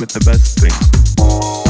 with the best thing.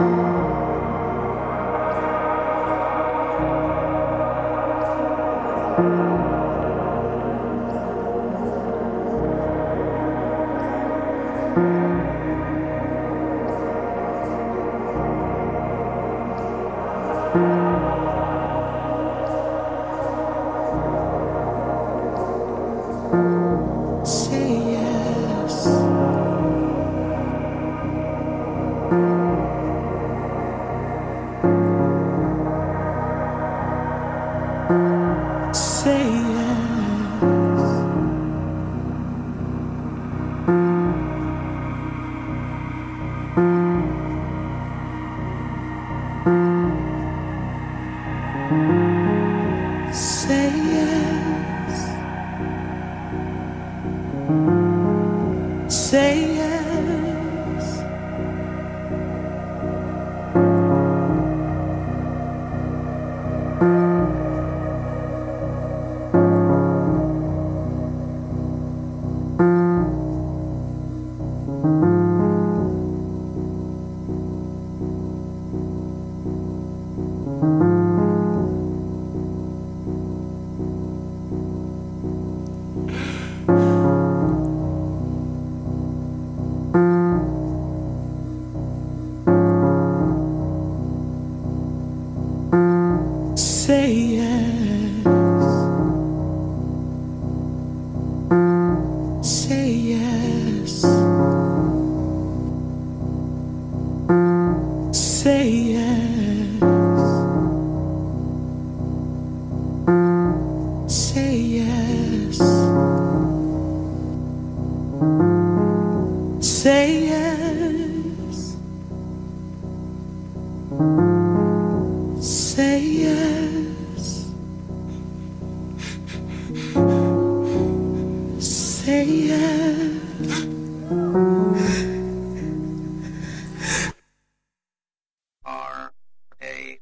You